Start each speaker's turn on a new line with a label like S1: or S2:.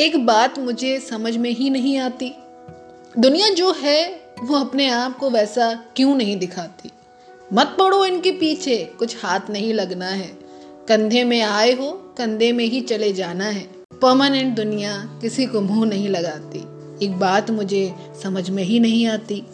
S1: एक बात मुझे समझ में ही नहीं आती। दुनिया जो है, वो अपने आप को वैसा क्यों नहीं दिखाती? मत पड़ो इनके पीछे, कुछ हाथ नहीं लगना है। कंधे में आए हो, कंधे में ही चले जाना है। परमानेंट दुनिया किसी को मुँह नहीं लगाती। एक बात मुझे समझ में ही नहीं आती।